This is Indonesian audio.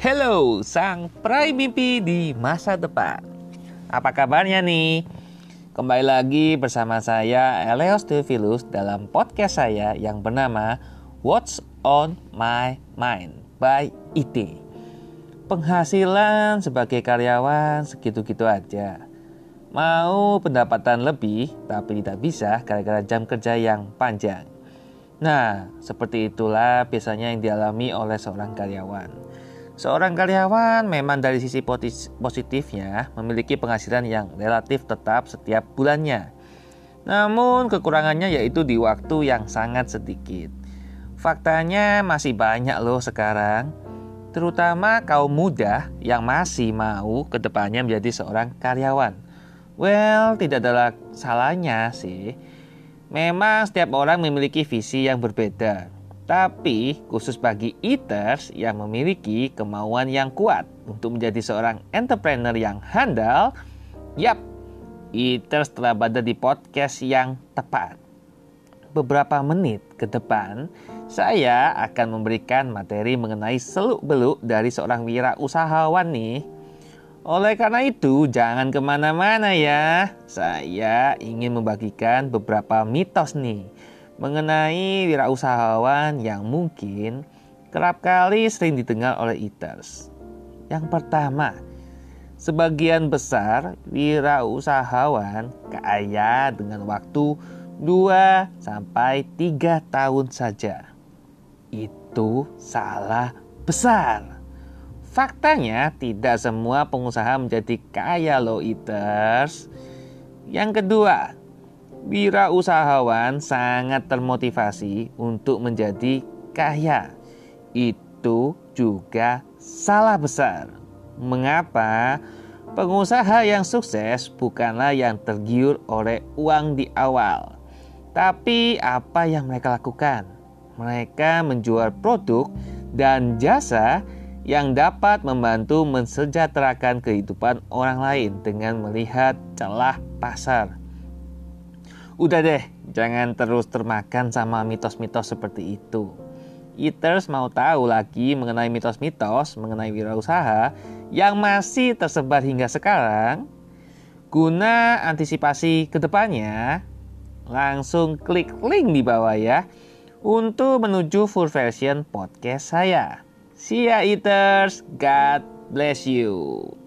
Hello, sang peraih mimpi di masa depan. Apa kabarnya nih? Kembali lagi bersama saya Eleos Theophilus dalam podcast saya yang bernama What's on My Mind by IT. Penghasilan sebagai karyawan segitu-gitu aja. Mau pendapatan lebih tapi tidak bisa gara-gara jam kerja yang panjang. Nah, seperti itulah biasanya yang dialami oleh seorang karyawan. Seorang karyawan memang dari sisi positifnya memiliki penghasilan yang relatif tetap setiap bulannya. Namun kekurangannya yaitu di waktu yang sangat sedikit. Faktanya masih banyak loh sekarang, terutama kaum muda yang masih mau ke depannya menjadi seorang karyawan. Well, tidak ada salahnya sih. Memang setiap orang memiliki visi yang berbeda. Tapi khusus bagi eaters yang memiliki kemauan yang kuat untuk menjadi seorang entrepreneur yang handal, yap, eaters telah berada di podcast yang tepat. Beberapa menit ke depan, saya akan memberikan materi mengenai seluk-beluk dari seorang wira usahawan nih. Oleh karena itu, jangan ke mana-mana ya. Saya ingin membagikan beberapa mitos nih mengenai wirausahawan yang mungkin kerap kali sering didengar oleh eaters. Yang pertama, sebagian besar wirausahawan kaya dengan waktu 2 sampai 3 tahun saja. Itu salah besar. Faktanya tidak semua pengusaha menjadi kaya loh eaters. Yang kedua, Wira usahawan sangat termotivasi untuk menjadi kaya. Itu juga salah besar. Mengapa? Pengusaha yang sukses bukanlah yang tergiur oleh uang di awal, tapi apa yang mereka lakukan. Mereka menjual produk dan jasa yang dapat membantu mensejahterakan kehidupan orang lain dengan melihat celah pasar. Udah deh, jangan terus termakan sama mitos-mitos seperti itu. Eaters mau tahu lagi mengenai mitos-mitos mengenai wirausaha yang masih tersebar hingga sekarang? Guna antisipasi ke depannya, langsung klik link di bawah ya untuk menuju full version podcast saya. See ya eaters, God bless you.